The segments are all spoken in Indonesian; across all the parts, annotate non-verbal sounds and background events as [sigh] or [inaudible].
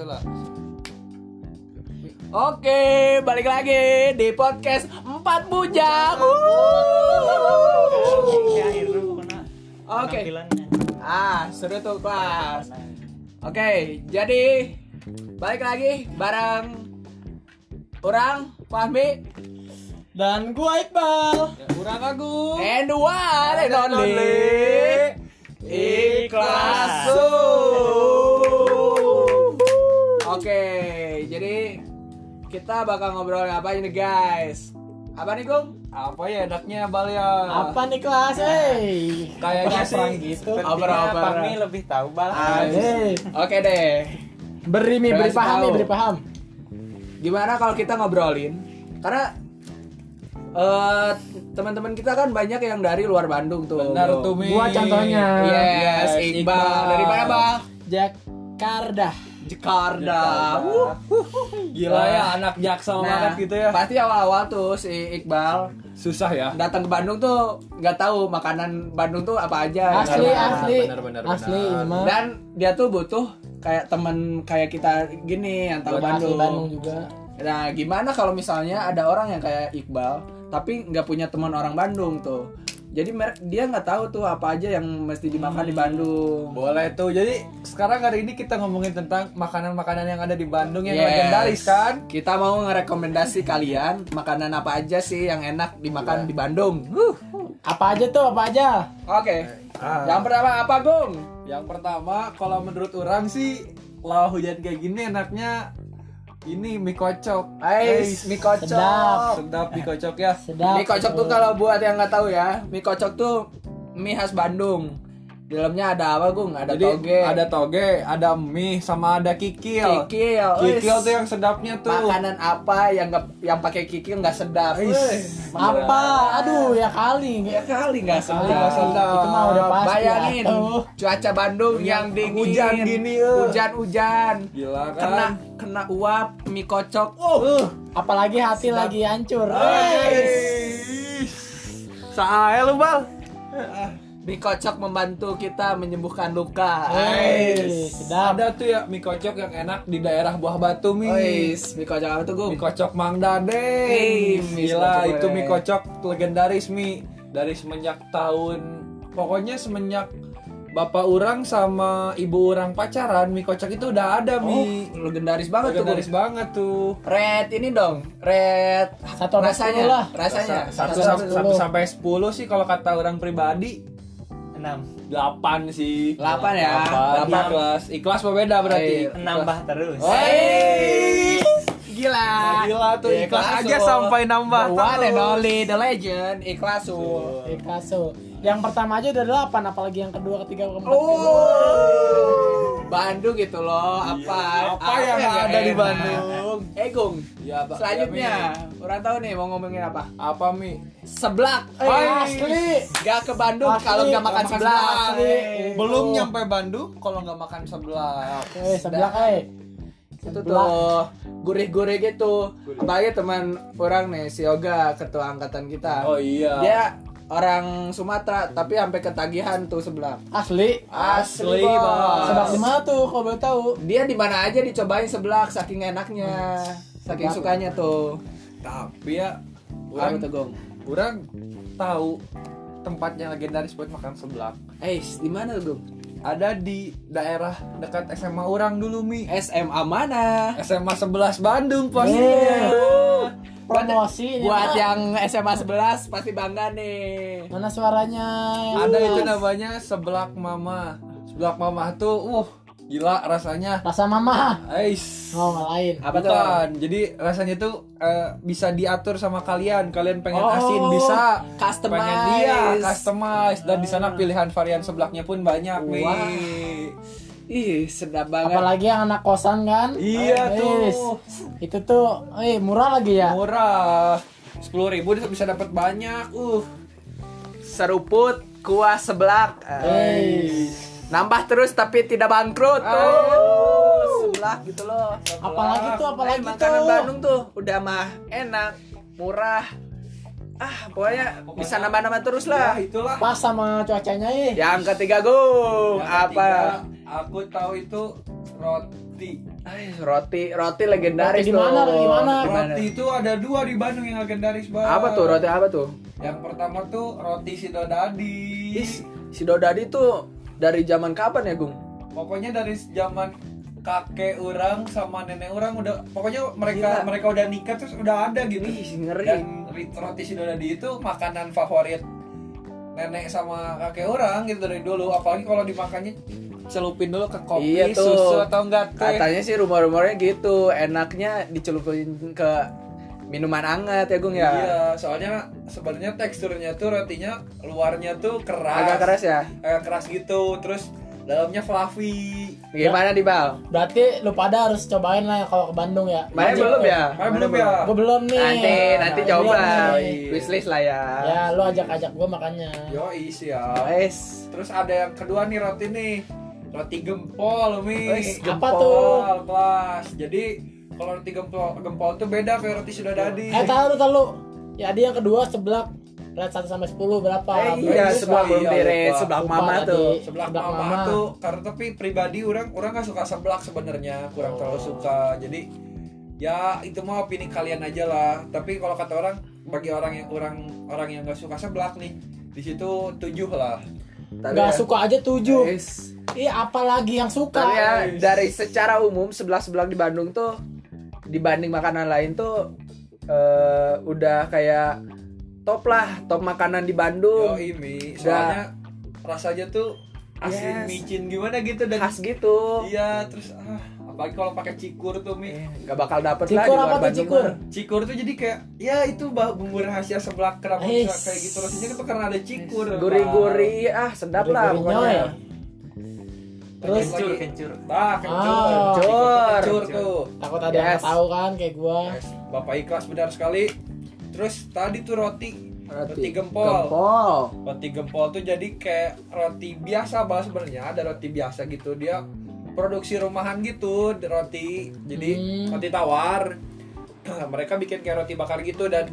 lah. Oke, balik lagi di podcast Empat Bujang. Oke. Ah, seru tuh kelas. Oke, jadi balik lagi bareng orang Fahmi Dan gua Iqbal. Ya, kurang aku. and one and only Ikhlas. Kita bakal ngobrol apa ini guys? Apa nih Gung? Apa ya enaknya Bal ya? Apa nih kelas, eh? Kayaknya Perang sih gitu. Oper-oper. Fahmi lebih tahu bal. Eh, Oke deh. beri mi, beri paham mi, beri paham. Gimana kalau kita ngobrolin? Karena eh teman-teman kita kan banyak yang dari luar Bandung tuh. Benar tuh Mi. Gua contohnya. Yes, Yes, Iqbal. Iqbal. Dari mana, Bang? Jakarta. Jakarta. Gila ya anak jaksel Nah, banget gitu ya. Pasti awal-awal tuh si Iqbal Susah ya. datang ke Bandung tuh nggak tahu makanan Bandung tuh apa aja. Asli, tahu. asli. benar, benar, Asli mah. Dan dia tuh butuh kayak temen kayak kita gini yang tahu Bandung. Bandung juga. Nah, gimana kalau misalnya ada orang yang kayak Iqbal tapi nggak punya teman orang Bandung tuh. Jadi mer- dia nggak tahu tuh apa aja yang mesti dimakan di Bandung. Boleh tuh. Jadi sekarang hari ini kita ngomongin tentang makanan-makanan yang ada di Bandung yang Yes. legendaris kan? Kita mau ngerekomendasi kalian makanan apa aja sih yang enak dimakan di Bandung. Huh. Apa aja tuh, apa aja? Oke. Ah. Yang pertama apa, Gung? Yang pertama kalau menurut orang sih lah hujan kayak gini enaknya ini mie kocok. Ais, mie kocok. Sedap. Sedap mie kocok ya. Sedap. Mie kocok tuh kalau buat yang nggak tahu ya, mie kocok tuh mie khas Bandung. Di dalamnya ada apa, Gung? Ada Jadi toge. ada toge, ada mie sama ada kikil. kikil. Kikil Wis. tuh yang sedapnya tuh. Makanan apa yang nggak yang pakai kikil nggak sedap? Ais. Wih. Apa? Aduh, ya kali. Ya kali nggak sedap. nggak sedap. Itu mah udah pasti. Bayangin atuh. cuaca Bandung yang dingin, Hujan gini, eh. hujan-hujan, Gila kan? kena kena uap mie kocok. Uh, Apalagi hati lagi hancur. Saya lu, Bal. Mie kocok membantu kita menyembuhkan luka. Eh, sedap. Ada tuh ya mie kocok yang enak di daerah Buah Batu mi. Wis, mie kocok apa tuh, Gung? Mie kocok Mang Dade. Mie Gila, itu mie kocok legendaris mi dari semenjak tahun pokoknya semenjak bapak orang sama ibu orang pacaran mie kocok itu udah ada mi. Oh, legendaris banget legendaris tuh. banget tuh. Red ini dong, red Satu rasanya lah. rasanya. Satu, Satu sampai sepuluh sih kalau kata orang pribadi 6 delapan sih. Delapan ya? Delapan. Delapan. Ikhlas. Ikhlas berbeda berarti. Eh, nambah terus. Wey, gila. Gila tuh, ikhlas Ikhlasu. aja sampai nambah The one and only, the legend, Ikhlasu. Picasso. Yang pertama aja udah delapan, apalagi yang kedua, ketiga, keempat. Oh, Bandung gitu loh. Apa? Apa yang ada di? Bandung? Eh, Gung. Ya, Pak. Selanjutnya, orang tahu nih mau ngomongin apa? Apa mi? Seblak. Eh, asli. Gak ke Bandung kalau nggak makan Makan seblak. asli. Eh, Belum Oh. nyampe Bandung kalau nggak makan sebelah. Eh, sebelah eh. Itu tuh. Gurih-gurih gitu. Apalagi teman orang nih si Yoga ketua angkatan kita. Oh iya. dia orang Sumatera tapi sampai ketagihan tuh sebelah. Asli. asli Bos. bos. Sebelah di mana tuh kalau boleh tahu? dia di mana aja dicobain sebelah saking enaknya. Saking sukanya tuh. Tapi ya orang tuh gong? orang tahu tempatnya legendaris buat makan seblak. eh di mana tuh gong Ada di daerah dekat SMA orang dulu mi. SMA mana SMA 11 Bandung pastinya. Promosi buat yang SMA 11 pasti bangga nih Mana suaranya? Ada itu namanya seblak mama. Seblak mama tuh, uh, gila rasanya. Rasa mama. Ais. Oh, lain. apa tuh Bukan, jadi rasanya tuh eh, bisa diatur sama kalian. Kalian pengen Oh, asin bisa, customize. pengen dia customize dan di sana pilihan varian seblaknya pun banyak nih. Ih sedap banget Apalagi yang anak kosan kan? Iya tuh. Itu tuh, eh murah lagi ya. Murah. Sepuluh ribu bisa dapat banyak. Uh. seruput kuah seblak Eh, nambah terus tapi tidak bangkrut oh, seblak gitu loh apalagi tuh, apalagi Eh, makanan tuh. Bandung tuh udah mah enak murah ah pokoknya bisa nambah-nambah terus Ya lah itulah. Pas sama cuacanya eh. yang ketiga gung Yang apa ketiga, aku tahu itu roti roti. Ay, roti roti legendaris Roti di mana, tuh. roti di mana? Roti itu ada dua di Bandung yang legendaris banget. Apa tuh roti apa tuh? Yang pertama tuh roti sidodadi. Is, si Dodadi tuh dari zaman kapan ya, Gung? Pokoknya dari zaman kakek orang sama nenek orang udah pokoknya mereka Gila. mereka udah nikah terus udah ada gitu. Wih, ngeri. Dan roti sidodadi itu makanan favorit nenek sama kakek orang gitu dari dulu apalagi kalau dimakannya celupin dulu ke kopi Iya tuh. susu atau enggak teh Katanya sih rumor-rumornya gitu, enaknya dicelupin ke minuman hangat ya, Gung ya. Iya, soalnya sebenarnya teksturnya tuh rotinya luarnya tuh keras. Agak keras ya. Agak keras gitu, terus dalamnya fluffy. Gimana di Bal? Berarti lu pada harus cobain lah kalau ke Bandung ya. Mana Wajib belum ya? Mana belum ya? Gue belum nih. Nanti nanti Nah, coba. Wishlist lah ya. Ya, lu ajak-ajak gue makanya. Yo siap. Guys. Terus ada yang kedua nih roti nih. Roti gempol, Mi. Apa gempol. tuh? Gempol, kelas. Jadi kalau roti gempol gempol tuh beda kayak roti sidodadi. Eh, tahu lu, tahu lu. Ya, dia yang kedua seblak. Rate 1 sampai 10 berapa? Eh, iya, sebelah belum iya, dire lupa. sebelah mama tadi. tuh. sebelah Seblak mama, mama. tuh karena tapi pribadi orang orang nggak suka seblak sebenarnya kurang terlalu suka jadi ya itu mah opini kalian aja lah tapi kalau kata orang bagi orang yang orang orang yang nggak suka seblak nih di situ tujuh lah Tapi Gak ya, suka aja 7. guys. Iya, apalagi yang suka. Ya dari secara umum sebelah-sebelah di Bandung tuh dibanding makanan lain tuh eh, udah kayak top lah, top makanan di yo Bandung. ini soalnya rasanya tuh asin Yes. micin gimana gitu dan Khas gitu. iya terus ah, apalagi kalau pakai cikur tuh mi Eh, Gak bakal dapet lah di Cikur apa tuh Bandung cikur? mah. cikur tuh jadi kayak ya itu bumbu rahasia Eish. bisa kayak gitu rasanya itu karena ada cikur Gurih-gurih, ah sedap lah pokoknya. Terus kencur kencur Bah, kencur. Ah. Kencur. Kencur. tuh. takut ada yang Yes. nggak tahu kan kayak gua. Yes, Bapak ikhlas benar sekali. Terus tadi tuh roti, roti, gempol. Gempol. Roti gempol tuh jadi kayak roti biasa bah sebenarnya, ada roti biasa gitu dia produksi rumahan gitu roti. Jadi Hmm. roti tawar. [clears throat] Mereka bikin kayak roti bakar gitu dan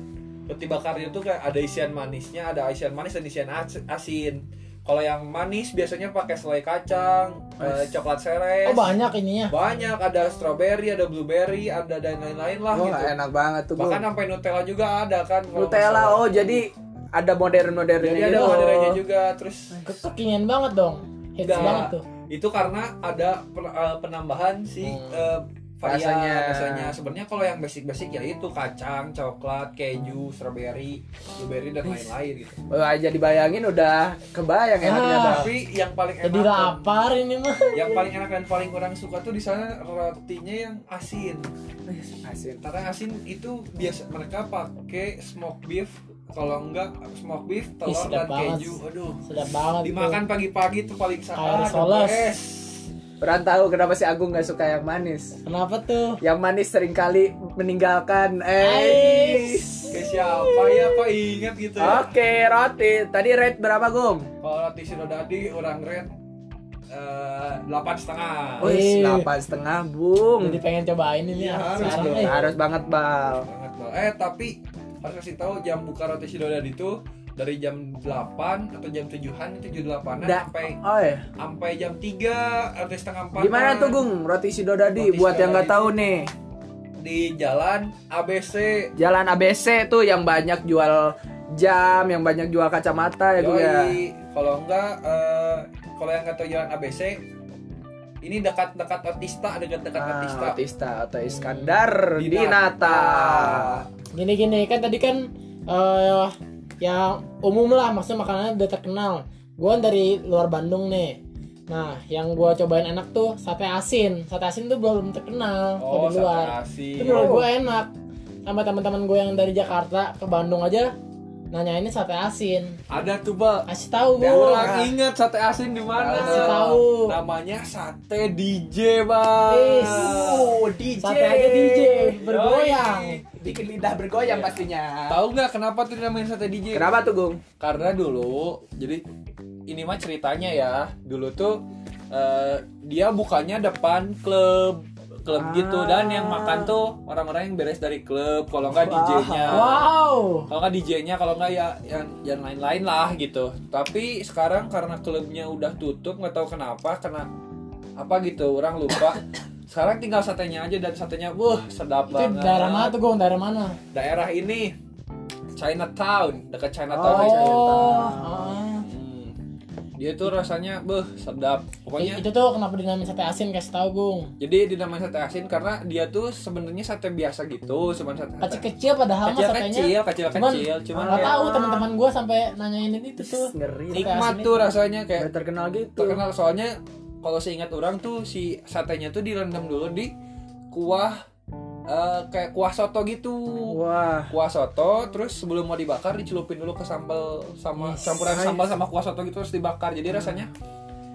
roti bakarnya tuh kayak ada isian manisnya, ada isian manis dan isian as- asin. Kalau yang manis biasanya pakai selai kacang, eh, coklat seres. Oh, banyak ininya. banyak ada strawberry ada blueberry ada dan lain-lain lah Wah, gitu enak banget tuh. bahkan sampai nutella juga ada kan Nutella oh jadi ada modern-modernnya jadi ada gitu. modelnya juga terus Ke- Kekinian banget dong. Hits banget tuh. itu karena ada eh, penambahan si Hmm. eh, varian Rasanya. rasanya sebenarnya kalau yang basic-basic ya itu kacang coklat keju strawberry blueberry dan lain-lain gitu Wah, aja dibayangin udah kebayang enaknya Ah. Tapi yang paling enak Jadi lapar ini mah. yang paling enak dan paling orang suka tuh di sana rotinya yang asin Asin. karena asin itu biasa mereka pakai smoke beef kalau enggak smoke beef telur sedap dan banget. keju aduh Sedap banget dimakan pagi-pagi tuh paling sakit risoles. Orang tahu kenapa si Agung nggak suka yang manis. Kenapa tuh? Yang manis sering kali meninggalkan. Eh. Ke siapa ya kok inget gitu ya Oke, roti. Tadi rate berapa, Gum? kalau roti sidodadi orang red eh, delapan setengah Wih, Wih. delapan setengah, Bung. Jadi pengen cobain ini Iya, ya. harus Sekarang dong. nih. Harus banget, Bal. banget Bal. eh tapi harus kasih tahu jam buka roti sidodadi itu dari jam 8 atau jam 7-an itu jam 8 Da- sampai Oh ya. sampai jam 3 atau setengah 4 Gimana tuh, Gung? Roti Sidodadi Roti buat yang nggak tahu nih. di jalan ABC Jalan ABC tuh yang banyak jual jam, yang banyak jual kacamata ya, Gung ya. Kalau enggak, eh, kalau yang nggak tahu jalan ABC, ini dekat-dekat Otista, dekat-dekat Otista. Ah, Otista atau Iskandar Dinata. Dinata. Gini-gini kan tadi kan eh yang umum lah maksudnya makanannya udah terkenal. Gua kan dari luar Bandung nih. Nah, yang gua cobain enak tuh sate asin. Sate asin tuh belum terkenal Oh, di luar. Itu menurut gua enak. Sama teman-teman gue yang dari Jakarta ke Bandung aja nanya ini sate asin. Ada tuh, Bal. Kasih tahu gua. orang ingat sate asin di mana? Kasih tahu. Namanya sate DJ. Wis. Oh, DJ. Sate aja DJ bergoyang. Bikin lidah bergoyang pastinya. Tahu nggak kenapa tuh dinamain sate DJ? Kenapa tuh, Gung? Karena dulu, jadi ini mah ceritanya ya. Dulu tuh eh, dia bukannya depan klub klub Ah. gitu dan yang makan tuh orang-orang yang beres dari klub kalau nggak DJ-nya Wow. kalau nggak DJ-nya kalau nggak ya yang yang lain-lain lah gitu tapi sekarang karena klubnya udah tutup nggak tahu kenapa kena apa gitu orang lupa sekarang tinggal satenya aja dan satenya wah sedap Itu banget daerah mana tuh gue? Daerah mana? daerah ini Chinatown dekat Chinatown. Oh, ah. Hmm. dia tuh rasanya beh sedap pokoknya itu tuh kenapa dinamain sate asin kasih tau Gung. jadi dinamain sate asin karena dia tuh sebenarnya sate biasa gitu cuman sate Kecil-kecil padahal mah kecil satenya. kecil kecil Cuman kecil cuman nggak kayak tahu teman-teman gue sampai nanyain itu tuh. ngeri nikmat tuh rasanya kayak Udah terkenal gitu terkenal soalnya kalau seingat orang tuh si satenya tuh direndam dulu di kuah eh, kayak kuah soto gitu. Wah. Kuah soto terus sebelum mau dibakar dicelupin dulu ke sambal sama Yes. campuran sambal sama kuah soto gitu terus dibakar. Jadi rasanya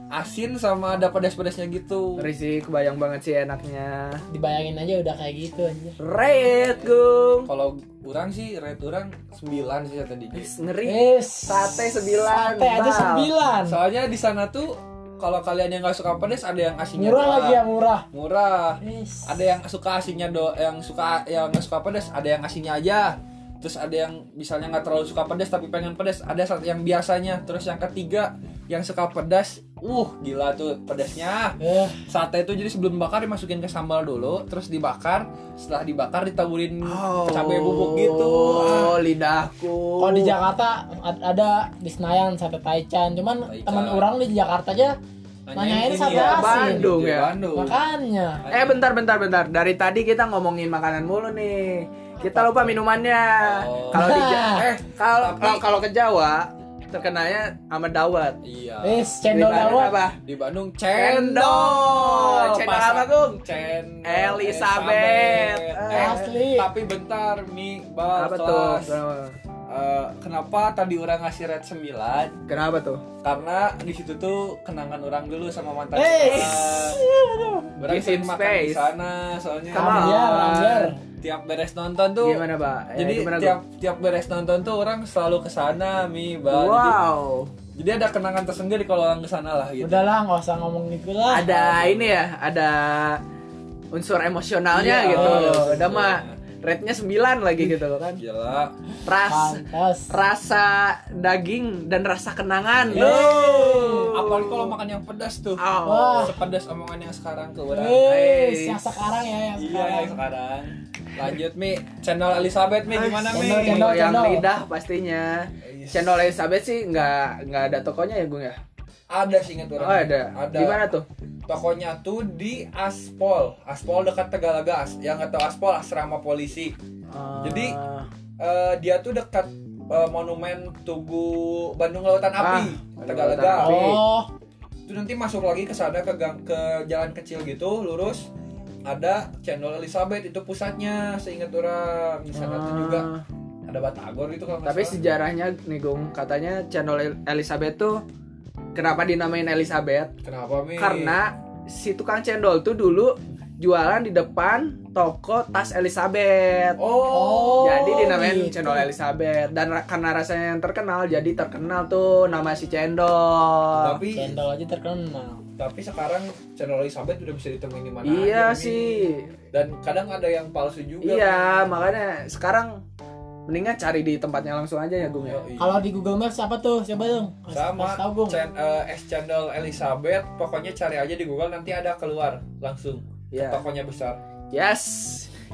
asin sama ada pedas-pedasnya gitu. Ngeri sih kebayang banget sih enaknya. Dibayangin aja udah kayak gitu aja. Red gung. Kalau orang sih rate orang 9 sih tadi ngeri. Yes. sate sembilan Sate aja sembilan. soalnya di sana tuh kalau kalian yang nggak suka pedas ada yang asinnya Murah doang. lagi ya murah. murah Yes. ada yang suka asinnya do yang suka yang nggak suka pedas ada yang asinnya aja terus ada yang misalnya nggak terlalu suka pedas tapi pengen pedas ada satu yang biasanya terus yang ketiga yang suka pedas uh gila tuh pedasnya Eh, sate itu jadi sebelum bakar dimasukin ke sambal dulu terus dibakar setelah dibakar ditaburin cabai bubuk gitu oh Ah, lidahku kalau di Jakarta ad- ada di Senayan sate Taichan, cuman Taichan. teman orang di Jakarta aja nanyain ini sate ya, asin. Bandung ya? Bandung Makanya. Eh bentar bentar bentar. Dari tadi kita ngomongin makanan mulu nih. Kita lupa minumannya. Oh. Kalau di Ja- [laughs] eh kalau tapi- kalau- kalau ke Jawa terkenalnya sama dawet. iya Di cendol Bandung dawet. apa? di Bandung Cendol. cendol apa, Gung? cendol Elizabeth. eh, Asli. tapi bentar nih bal Apa tuh? kelas. Kenapa? Eh, kenapa tadi orang ngasih rate 9 Kenapa tuh? karena di situ tuh kenangan orang dulu sama mantan Hey. orang. Sering him makan di sana soalnya Come on. Tiap beres nonton tuh Gimana, Pak? Eh, jadi gimana, tiap tiap beres nonton tuh orang selalu ke sana mi Jadi- Wow. jadi, ada kenangan tersendiri kalau orang ke sana lah gitu Udahlah nggak usah ngomong gitu lah. Ada ini ya, ada unsur emosionalnya Iya, gitu. oh, Udah mah rate-nya 9 lagi gitu kan. gila Ras Pantas. rasa daging dan rasa kenangan. Yeay. Oh. apalagi kalau makan yang pedas tuh Oh. Wah. sepedas omongan yang sekarang Wis, Hey. yang sekarang ya yang iya sekarang. yang sekarang lanjut mi channel Elizabeth mi gimana mi Channel, channel. Kalau yang channel. lidah pastinya. Yes. Channel Elizabeth sih nggak nggak ada tokonya ya Gung ya? Ada sih ingat orang Oh ada. ada Gimana tuh? tokonya tuh di Aspol Aspol dekat Tegalaga As- yang nggak tahu Aspol asrama polisi Jadi, Ah, Eh, dia tuh dekat eh, monumen Tugu Bandung Lautan Api Ah, Tegalaga Lautan Api. Oh, itu nanti masuk lagi ke sana ke gang ke jalan kecil gitu lurus ada channel Elizabeth itu pusatnya seingat orang di sana tuh juga ah. ada Batagor gitu kalau Tapi salah. sejarahnya nih Gung, katanya channel El- Elizabeth tuh kenapa dinamain Elizabeth? kenapa mi Karena si tukang cendol tuh dulu jualan di depan toko tas Elizabeth. oh, jadi dinamain gitu. cendol Elizabeth dan ra- karena rasanya yang terkenal jadi terkenal tuh nama si cendol. tapi cendol aja terkenal. tapi sekarang channel Elizabeth udah bisa ditemuin di mana Iya aja, Mi. sih. dan kadang ada yang palsu juga Iya, makanya sekarang mendingan cari di tempatnya langsung aja ya Gung ya. Kalau di Google Maps apa tuh? Coba dong. Sama tahu, Gung. chan- eh, S channel Elizabeth pokoknya cari aja di Google nanti ada keluar langsung Iya. tokonya besar Yes.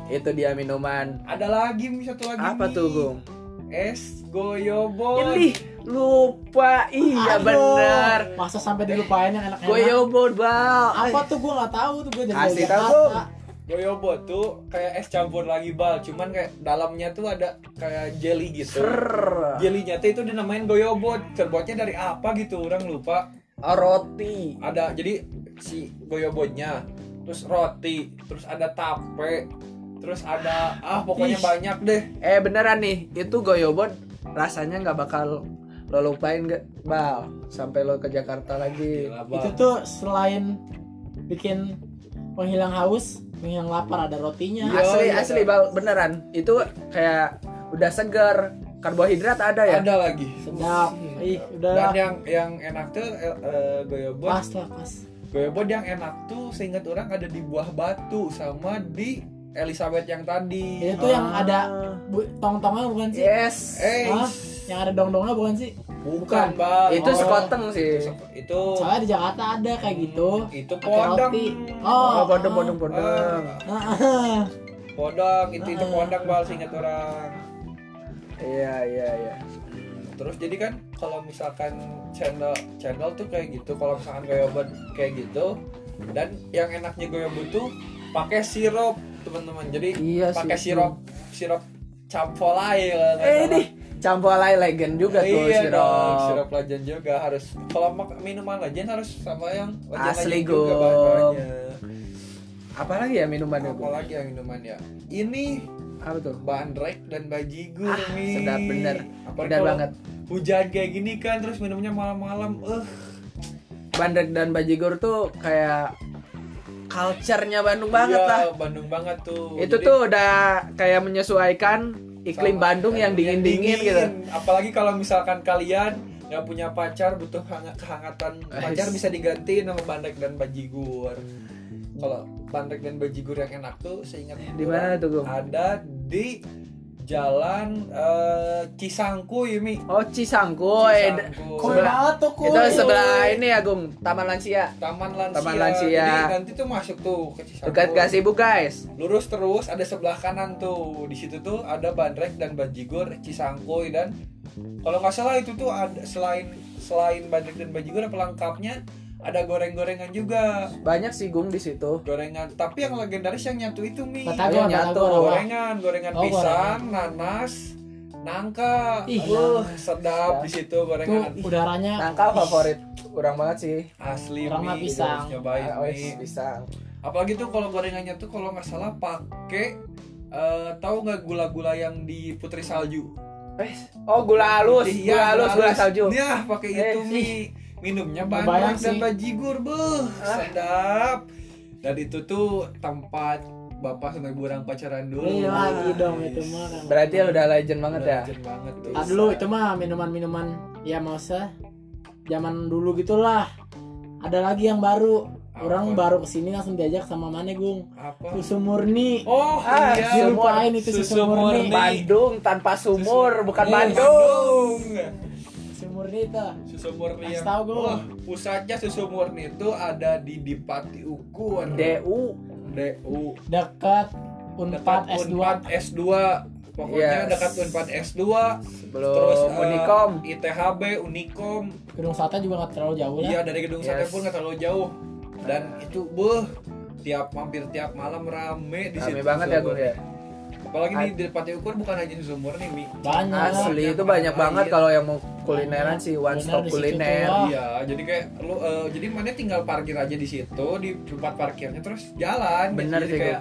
Itu dia minuman. ada lagi satu lagi Apa Mi. tuh, Gung? es goyobot Ini lupa. Iya Aduh, bener. Masa sampai dilupain yang enak-enak? Goyobot bal. Apa tuh gua nggak tahu tuh gua dari Kasih tahu, Goyobot tuh kayak es campur lagi bal cuman kayak dalamnya tuh ada kayak jelly gitu Ser. jelinya tuh itu dinamain goyobot terbuatnya dari apa gitu orang lupa Oh, roti. ada jadi si goyobotnya terus roti terus ada tape terus ada ah pokoknya Ih. banyak deh Eh beneran nih, itu goyobot rasanya nggak bakal lo lupain gak bal sampai lo ke Jakarta lagi. Gila, Bal. Itu tuh selain bikin penghilang haus, penghilang lapar ada rotinya. Iya. asli iya, asli bal beneran itu kayak udah segar karbohidrat ada ya. ada lagi Sedap. Ih, dan udah yang yang enak tuh eh, eh, goyobot pas lah pas. goyobot yang enak tuh seingat orang ada di buah batu sama di Elizabeth yang tadi Itu yang Ah. ada bu, tong-tongnya bukan sih? Yes. eh Hah? Yang ada dong-dongnya bukan sih? bukan bal Itu Oh. sekoteng sih. itu itu Soalnya di Jakarta ada kayak gitu. itu Pakai podang roti. Oh, Oh, podong podong podong. Ah, ah. podang [laughs] itu itu Ah. podang bal seingat orang Iya iya iya. terus jadi kan kalau misalkan channel channel tuh kayak gitu kalau misalkan goyobot kayak gitu dan yang enaknya goyobot tuh pakai sirup teman-teman jadi Iya pakai sirup sirup nggak Eh salah. Ini campolai legend juga tuh iya sirup. dong sirup legend juga harus kalau mak- minuman legend harus sama yang legend Asli, bahan-bahannya Apalagi ya minuman apalagi yang minuman ya ini Apa tuh? bandrek dan bajigur Ah, nih sedap bener. Apalagi Bener banget. hujan kayak gini kan terus minumnya malam-malam eh Bandrek dan Bajigur tuh kayak culture-nya Bandung banget iya, lah. Bandung banget tuh Itu Jadi, tuh udah kayak menyesuaikan iklim sama- Bandung yang dingin-dingin gitu. apalagi kalau misalkan kalian nggak punya pacar butuh hangat kehangatan pacar bisa diganti sama bandrek dan bajigur. Kalau bandrek dan bajigur yang enak tuh seingat Di mana tuh, ada di jalan eh, Cisangkuy mi Oh Cisangkuy. Cisangkuy. Kuy Sebelah- tuh. Itu sebelah ini ya Gung, Taman Lansia. Taman Lansia. Taman Lansia. Jadi nanti tuh masuk tuh ke Cisangkuy. Dekat Gazebo guys. Lurus terus ada sebelah kanan tuh. Di situ tuh ada Bandrek dan Bajigur Cisangkuy dan kalau nggak salah itu tuh ada selain selain Bandrek dan Bajigur pelengkapnya ada goreng-gorengan juga. Banyak sih Gung di situ. Gorengan, tapi yang legendaris yang nyatu itu mi. Batagor, Yang nyatu. Gorengan, gorengan Oh, pisang, nanas, nangka. Ih. Wah, sedap di situ Tuh gorengan. udaranya Nangka favorit kurang banget sih. Asli Orang mah Mi, pisang. nyobain Ah, wes, Mi. pisang. apalagi tuh kalau gorengannya tuh kalau nggak salah pakai eh, tahu nggak gula-gula yang di putri salju Eh, oh gula halus, Iya, gula halus, gula salju. Iya, pakai Eh, itu mi minumnya banyak dan sih. bajigur beuh Ah. sedap dan itu tuh tempat bapak sama ibu orang pacaran dulu Iya lagi dong itu mah kan. Berarti udah legend banget udah ya. legend banget tuh Tar dulu itu mah minuman-minuman ya masa zaman dulu gitulah. Ada lagi yang baru. Orang Apa? baru ke sini langsung diajak sama mana Gung? apa Susu murni. oh Ah, iya Dilupain itu susu, murni. Bandung tanpa sumur, bukan Iya. Bandung. Murni itu. susu murni yang tahu, Gung. Wah, pusatnya susu murni itu ada di Dipati Ukur DU. DU Dekat Unpad dekat S2. Unpad S2 pokoknya Yes. dekat Unpad S2 Sebelum terus eh, Unicom. ITHB Unicom Gedung Sate juga nggak terlalu jauh iya ya. dari gedung sate Yes. pun nggak terlalu jauh dan itu beuh tiap hampir tiap malam rame di Rame situ banget ya murni. ya. Apalagi di Depati Ukur bukan hanya susu murni mi Banyak. Asli itu banyak banget kalau yang mau kulineran sih one Kuliner stop di kuliner. Iya, jadi kayak lu eh, jadi mana tinggal parkir aja di situ di tempat parkirnya terus jalan. gitu. Bener jadi sih, kayak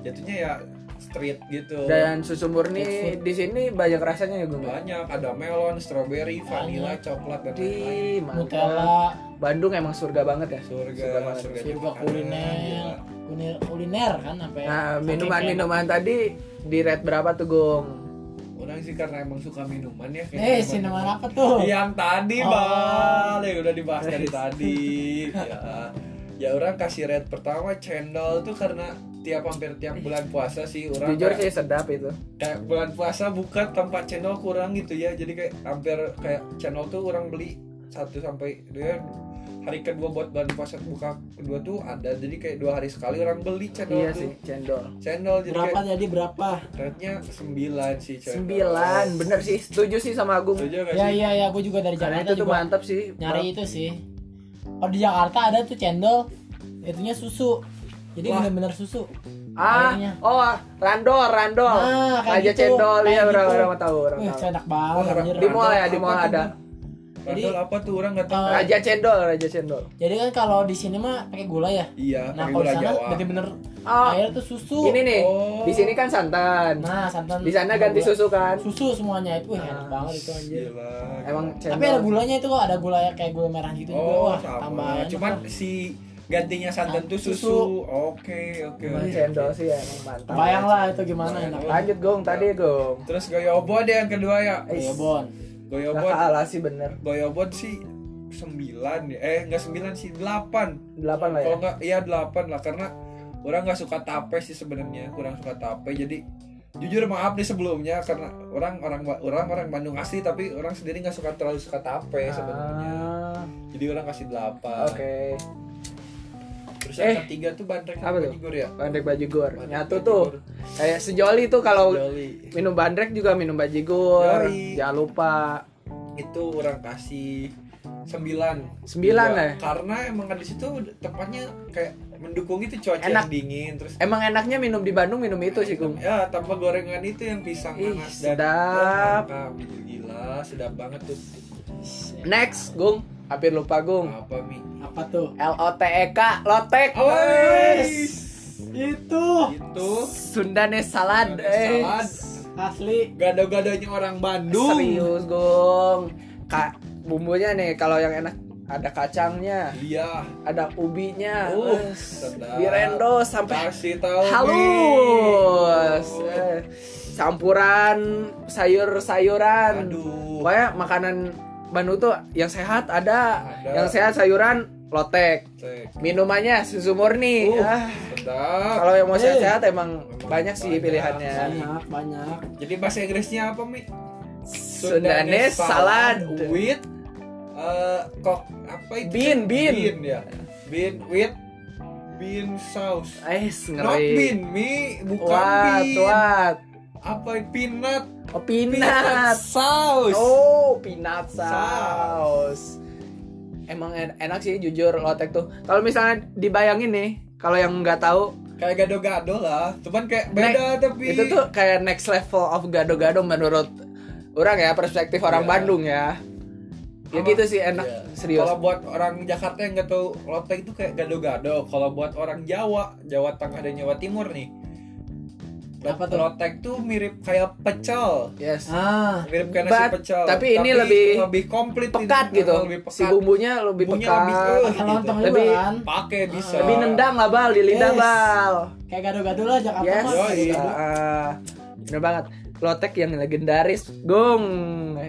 jatuhnya ya street gitu. Dan susu murni di sini banyak rasanya ya Gung. banyak ada melon, strawberry, vanilla, coklat dan lain-lain. Di. Nutella, Bandung emang surga banget ya. Surga, banget. surga, surga makanan, kuliner, gila. Kuliner, kuliner kan sampai. Nah, saking minuman-minuman tadi di rate berapa tuh, Gung? Orang sih karena emang suka minuman ya. Eh, minuman apa tuh? Yang tadi, Oh. Bal. Yang udah dibahas dari tadi. [laughs] Ya. Ya orang kasih rate pertama cendol tuh karena tiap hampir tiap bulan puasa sih orang Jujur kayak- sih sedap itu. kayak bulan puasa buka tempat channel kurang gitu ya jadi kayak hampir kayak channel tuh orang beli satu sampai dia hari kedua buat bulan puasa buka kedua tuh ada jadi kayak dua hari sekali orang beli channel Iya tuh sih, cendol. channel jadi Berapa kayak jadi berapa? rate-nya sembilan sih channel Sembilan, bener sih. Setuju sih sama Agung. setuju gak Ya sih iya ya, gue juga dari Karena Jakarta itu tuh juga mantap sih. nyari itu sih. Oh di Jakarta ada tuh cendol, itunya susu. Jadi bener-bener susu. Ah, Airnya. oh, randol, randol. Nah, kayak Raja gitu, cendol kayak ya orang gitu. orang mau tahu, orang Wih, tahu. enak banget anjir. Di mall ya, di mall ada. Bang? Randol apa tuh orang nggak tahu Oh. Raja cendol, raja cendol. Jadi kan kalau di sini mah pakai gula ya. iya Nah, pakai kalau gula di sana jawa bener-bener Oh, air tuh susu. ini nih. Oh. Di sini kan santan. Nah, santan. Di sana ganti gula. susu kan. Susu semuanya itu Nah, enak banget itu anjir. Gila. Emang cendol. Tapi ada gulanya itu kok, ada gula ya kayak gula merah gitu juga. oh Wah, sama tambahan. cuman si gantinya santan tuh susu Susu. oke oke oke. cendol sih emang mantap. Bayang lah itu gimana enak. Lanjut Gong, tadi Gong. terus goyobot deh yang kedua ya Bon. Goyobot kalah sih bener. goyobot sih sembilan ya. Eh nggak sembilan sih delapan. Delapan lah ya. kalau nggak iya delapan lah. Karena orang nggak suka tape sih sebenarnya. Kurang suka tape. Jadi jujur maaf nih sebelumnya. Karena orang orang orang orang Bandung asli tapi orang sendiri nggak suka terlalu suka tape sebenarnya. Ah, jadi orang kasih delapan. Oke. terus yang Eh, ketiga tuh bandrek apa tuh? Ya Bandrek bajigur. Bandrek Nyatu tuh. Kayak sejoli tuh kalau minum bandrek juga minum bajigur. Yoi. Jangan lupa. itu orang kasih sembilan Sembilan ya? karena emang kan di situ tempatnya kayak mendukung itu cuaca Enak. yang dingin terus Emang enaknya minum di Bandung minum itu sih, Gung. ya tanpa gorengan itu yang pisang Ih, panas dan sedap. Mantap. gila sedap banget tuh Next, Gung. Hampir lupa, Gung. apa mi Apa tuh? L O T E K, lotek. Wes. Itu itu Sundanes salad. Eh, salad. asli. gado-gadonya orang Bandung Serius, Gung. Kak, bumbunya nih kalau yang enak ada kacangnya, iya ada ubinya. uh Direndo sampai kasih tahu halus. Mi. Eh, campuran sayur-sayuran. aduh Pokoknya makanan Bandung tuh yang sehat ada, Ada. yang sehat sayuran lotek. Minumannya susu murni. Uh, Ah, kalau yang mau Eh. sehat-sehat emang Memang banyak sih banyak. pilihannya. Banyak, banyak. jadi bahasa Inggrisnya apa mi Sundanes salad with eh kok apa itu Bean, bean. bean ya bean with bean sauce Eh, not ngeri. bean mi bukan Wat, bean. Apa peanut Oh, peanut. sauce Oh, peanut Saus. Emang en- enak sih jujur lotek tuh. Kalau misalnya dibayangin nih, kalau yang nggak tahu, kayak gado-gado lah cuman kayak beda tapi itu tuh kayak next level of gado-gado menurut orang ya, perspektif orang Iya. Bandung ya. Ya gitu sih enak, Iya. serius. Kalau buat orang Jakarta yang nggak tahu lotek itu kayak gado-gado. Kalau buat orang Jawa, Jawa Tengah dan Jawa Timur nih, Apa tuh? lotek tuh mirip kayak pecel, Yes. Ah, mirip kayak nasi But- pecel. tapi ini lebih lebih komplit, Pekat ini. gitu. Lebih Si pekat. bumbunya lebih Bumbunya pekat. lebih, gitu. lontong juga Lebih- kan. Pakai bisa. Lebih nendang lah bal, di lidah Yes. bal. Kayak gado-gado lah Jakarta Yes. mah. Yoi. Ah, bener banget. Lotek yang legendaris, Gong.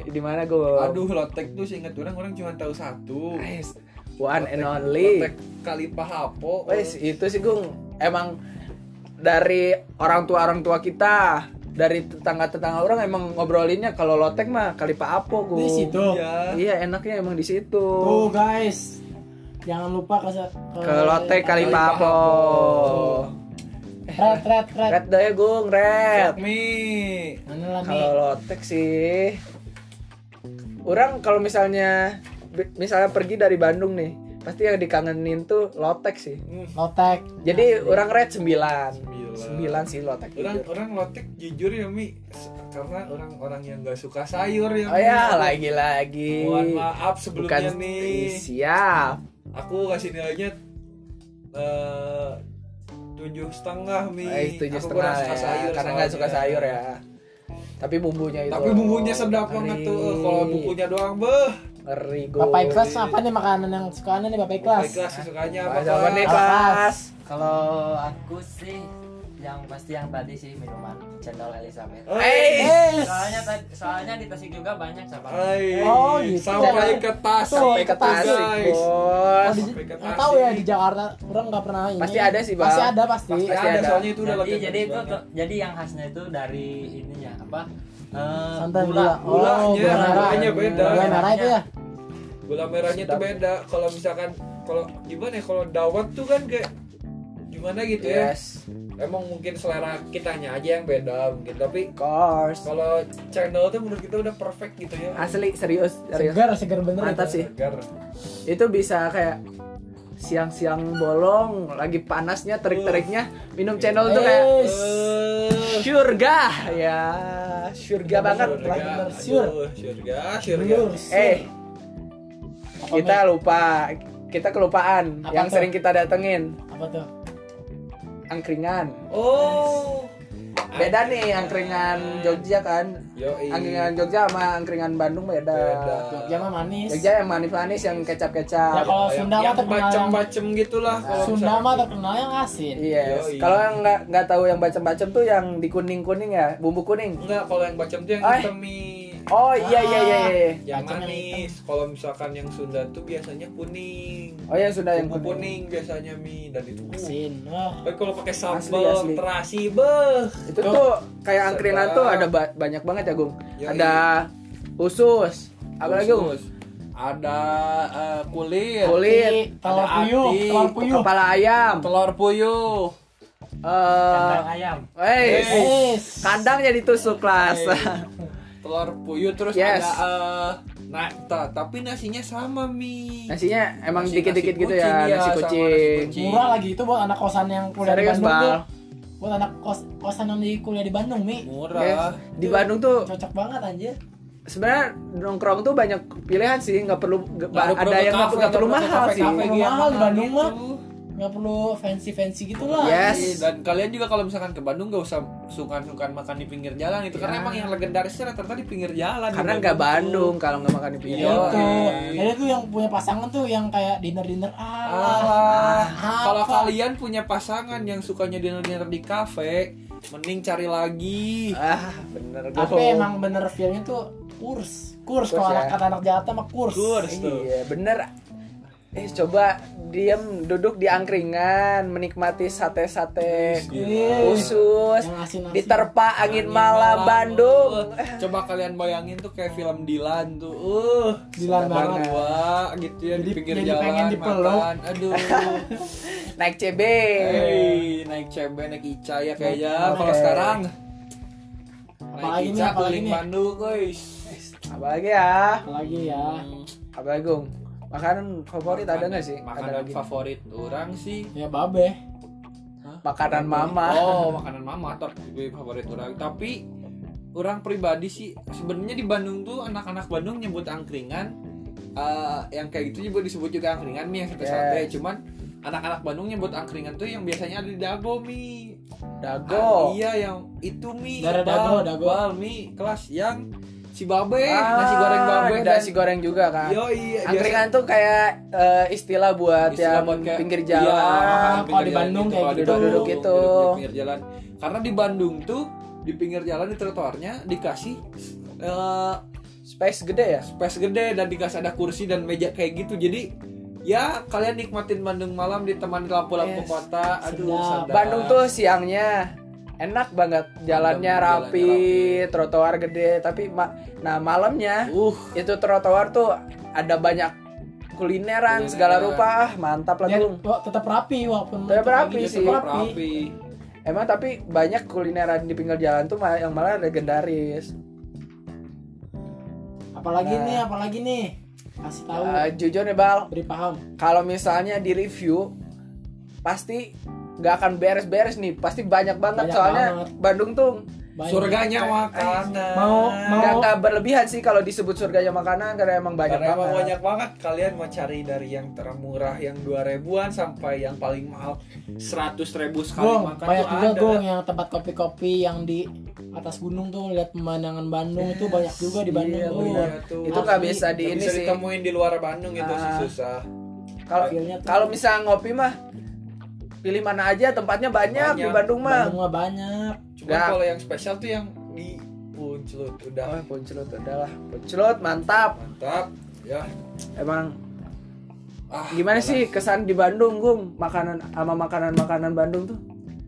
Di mana, Gong? Aduh, lotek tuh seingat orang orang cuma tahu satu. Guys, one and only. Lotek kali pahapo. Wes, itu sih Gung. Emang dari orang tua orang tua kita, dari tetangga tetangga orang emang ngobrolinnya kalau lotek mah kali Pak Apo Gung. Di situ. Iya. Iya enaknya emang di situ. Tuh guys. Jangan lupa ke Ke lotek kali Pak Apo. Red, red, red. Red deh Gung, red. Mi. Kalau lotek sih, orang kalau misalnya misalnya pergi dari Bandung nih, pasti yang dikangenin tuh lotek sih. Lotek. Jadi Nah, orang red 9 Sembilan. 9 sih lotek. orang jujur. orang lotek jujur ya mi karena orang-orang yang gak suka sayur ya Oh Mi. ya, lagi-lagi. mohon maaf sebelumnya Bukan nih siap. aku kasih nilainya eh, tujuh setengah mi Eh, tujuh Aku setengah ya, sayur karena nggak suka sayur ya. Tapi bumbunya itu. tapi bumbunya sedap banget tuh kalau bumbunya doang beh Ngeri gue. Bapak Ikhlas apa nih makanan yang sukaannya nih Bapak Ikhlas? Baik kelas sukanya apa Apa apa nih Kak? kelas? Kalau aku sih yang pasti yang tadi sih minuman cendol Elizabeth. Eh, Eh, Soalnya tadi soalnya di Tasik juga banyak. Hai. Oh, gitu. sampai ke tas Tuh, Sampai ke Tasik, Tasik, guys. bos. oh, tahu ya Tasik. di Jakarta orang nggak pernah ini. Pasti ada sih, Bang. Pasti ada pasti. pasti Pasti ada, ada. soalnya itu udah Jadi jadi itu jadi yang khasnya itu dari ininya apa? Eh, Santan gula. gula. Oh, Gulanya, gula merah. gulanya beda. Gula merah itu ya. gula merahnya tuh Sedap. beda kalau misalkan kalau gimana ya kalau dawet tuh kan kayak gimana gitu ya Yes. emang mungkin selera kitanya aja yang beda mungkin tapi course. kalau channel tuh menurut kita udah perfect gitu ya Asli serius, serius. Segar, segar bener Mantap itu. sih. Segar. Itu bisa kayak siang-siang bolong, lagi panasnya terik-teriknya minum channel tuh kayak Yes. Eh, surga ya, surga banget. surga. surga surga. Eh, kita lupa, kita kelupaan. Apa yang tuh? sering kita datengin, apa tuh? angkringan. oh Beda nih angkringan Jogja kan. Yoi. Angkringan Jogja sama angkringan Bandung beda. Beda. Jogja mah manis. Jogja yang manis-manis yang kecap-kecap. Ya, kalau Sunda mah yang terkenal yang- bacem-bacem gitulah kalau Sunda mah terkenal yang asin. Yes. Yoi. Kalau yang nggak nggak tahu yang bacem-bacem tuh yang di kuning-kuning ya, bumbu kuning. enggak kalau yang bacem tuh yang hitam Oh iya iya iya. iya. yang Kacang yang manis kalau misalkan yang Sunda tuh biasanya kuning Oh yang sudah yang kuning. kuning biasanya mie dan itu uh, Asin. Wah. tapi kalau pakai sambal asli. terasi beh Itu tuh kayak angkringan Sedap. tuh ada ba- banyak banget ya, Gung. Yoi. Ada usus. Apa lagi, Gung? Ada eh, kulit Kulit, telur Ada puyuh, telur puyuh. kepala ayam. telur puyuh Eh, Kandang ayam. eh, Yes. kandang jadi tusuk kelas. [laughs] telur puyuh terus Yes. ada eh, nah ta- tapi nasinya sama mie Nasinya emang Nasi- dikit-dikit nasi gitu ya, kucing, nasi iya, sama nasi kucing. kucing. Murah lagi itu buat anak kosan yang kuliah di Serius, Bandung tuh. Buat anak kos kosan yang di kuliah di Bandung, Mi. murah Yes. Di Bandung tuh Cocok banget anjir. sebenarnya nongkrong tuh banyak pilihan sih, nggak perlu Nggak ada yang nggak perlu mahal sih. gitu. mahal di Bandung Gitu. mah. Nggak perlu fancy-fancy gitu lah. Yes. Iya, Dan kalian juga kalau misalkan ke Bandung gak usah sungkan-sungkan makan di pinggir jalan itu karena Ya. emang yang legendarisnya rata-rata di pinggir jalan. Karena nggak. Bandung kalau nggak makan di pinggir. Ya Iya. itu. iya. Jadi tuh yang punya pasangan tuh yang kayak dinner-dinner ah. Alah, apa? kalau kalian punya pasangan yang sukanya dinner-dinner di kafe, mending cari lagi. Ah, bener Tapi Gung. emang bener feelnya tuh kurs. Kurs, Kurs kalau ya. anak kata anak Jakarta mah kurs. Kurs tuh. Iya, bener. Eh, coba diam duduk di angkringan, menikmati sate-sate usus, Yang asin-asin. diterpa angin Angin malam Bandung. Uh, coba kalian bayangin tuh kayak film Dilan tuh. Uh, Dilan banget. Berdua gitu ya di pinggir jadi jalan pengen dipeluk. makan. Aduh. [laughs] Naik CB. Hey, naik CB, naik Ica ya kayaknya kalau sekarang. Naik nih, Ica keliling nih? Bandung, guys. Apalagi ya? Apalagi ya. Apalagi Gung? Makanan favorit ada nggak sih? Ada Makanan lagi. favorit orang sih. Ya babe. Makanan mama. Oh, [laughs] makanan mama tapi favorit orang. Tapi orang pribadi sih sebenarnya di Bandung tuh anak-anak Bandung nyebut angkringan eh, yang kayak gitu juga disebut juga angkringan mie yang sate-sate. Yes. Cuman anak-anak Bandung nyebut angkringan tuh yang biasanya ada di Dago mie. Dago. Ah, iya yang itu mie. Dago, Dago. Bal, mie kelas yang si babe, Ah, nasi goreng babe Nasi goreng juga kan. Yo iya. Angkringan tuh kayak eh, istilah buat Istilah yang buat kayak- pinggir Iya, jalan. makanan kalau pinggir di jalan Bandung kayak kalau gitu. Bandung, Duduk gitu. duduk di pinggir jalan. Karena di Bandung tuh di pinggir jalan di trotoarnya dikasih eh, Space gede ya? space gede dan dikasih ada kursi dan meja kayak gitu. Jadi ya kalian nikmatin Bandung malam ditemani lampu-lampu Yes. kota. Aduh. Bandung tuh siangnya enak banget jalannya rapi, rapi. trotoar gede tapi ma- nah malamnya uh itu trotoar tuh ada banyak kulineran Kulineran. segala rupa ah, mantap lah Ya, wah, tetap rapi walaupun Tetap rapi sih. tetap rapi. emang tapi banyak kulineran di pinggir jalan tuh yang malah legendaris Apalagi Nah. nih, apalagi nih. Kasih tahu. Eh, jujur nih bal Beri paham. kalau misalnya di review pasti nggak akan beres-beres nih pasti banyak banget Banyak soalnya banget. Bandung tuh Banyak. Surganya makanan. Mau- mau- nggak nggak berlebihan sih kalau disebut surganya makanan karena emang banyak Karena emang banget banyak banget kalian mau cari dari yang termurah yang dua ribuan sampai yang paling mahal seratus ribu sekali Gong, makan banyak tuh juga ada. gong yang tempat kopi-kopi yang di atas gunung tuh lihat pemandangan Bandung itu banyak juga di Bandung Iya, tuh. Iya tuh. itu nggak bisa di Nggak ini bisa sih ditemuin di luar Bandung itu sih Ah. susah. kalau kalau misalnya ngopi mah pilih mana aja tempatnya banyak, di Banyak. Bandung mah Bandung mah banyak. Cuma kalau yang spesial tuh yang di Puncelut udah oh puncelut adalah puncelut mantap mantap ya. emang Ah, gimana jelas. sih kesan di Bandung Gung makanan sama makanan makanan Bandung tuh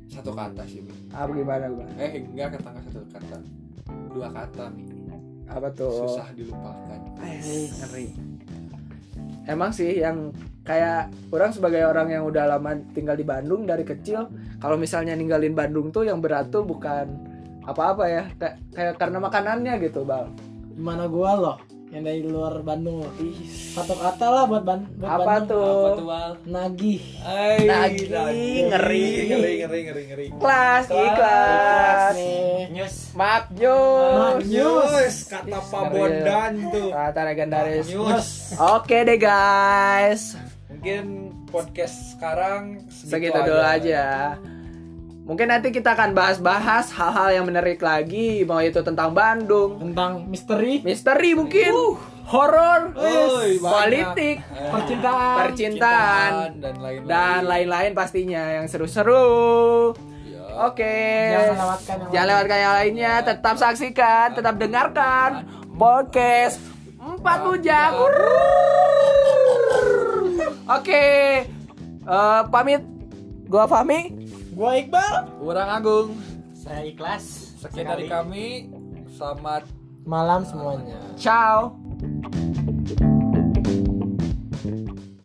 Satu kata sih. Mi. apa gimana gimana Eh enggak kata enggak satu kata. Dua kata Mi. apa tuh Susah dilupakan. Eh, ngeri emang sih yang kayak orang sebagai orang yang udah lama tinggal di Bandung dari kecil kalau misalnya ninggalin Bandung tuh yang berat tuh bukan apa-apa ya kayak, kayak karena makanannya gitu bal Gimana gua loh yang dari luar Bandung loh. Satu kata lah buat, ban buat apa Bandung. tuh Apa tuh Bal? Nagih. Ay, Nagih, ngeri. ngeri ngeri ngeri ngeri. kelas Kelas. ikhlas nih. News. Magnus News kata Pak Ngeri. Bondan tuh. kata legendaris News. oke deh guys Mungkin podcast sekarang segitu dulu aja mungkin nanti kita akan bahas-bahas hal-hal yang menarik lagi mau itu tentang Bandung Tentang misteri, misteri mungkin horor Oi, banyak. politik Eh, percintaan. percintaan dan lain-lain. dan lain-lain pastinya yang seru-seru Ya. oke Jangan lewatkan yang jangan lain. lewatkan yang lainnya tetap saksikan tetap dengarkan podcast empat bujang. Oke, eh, pamit. Gua Fami. Gua Iqbal. Orang Agung. Saya ikhlas. Sekian dari kami. Selamat Malam semuanya. Ciao.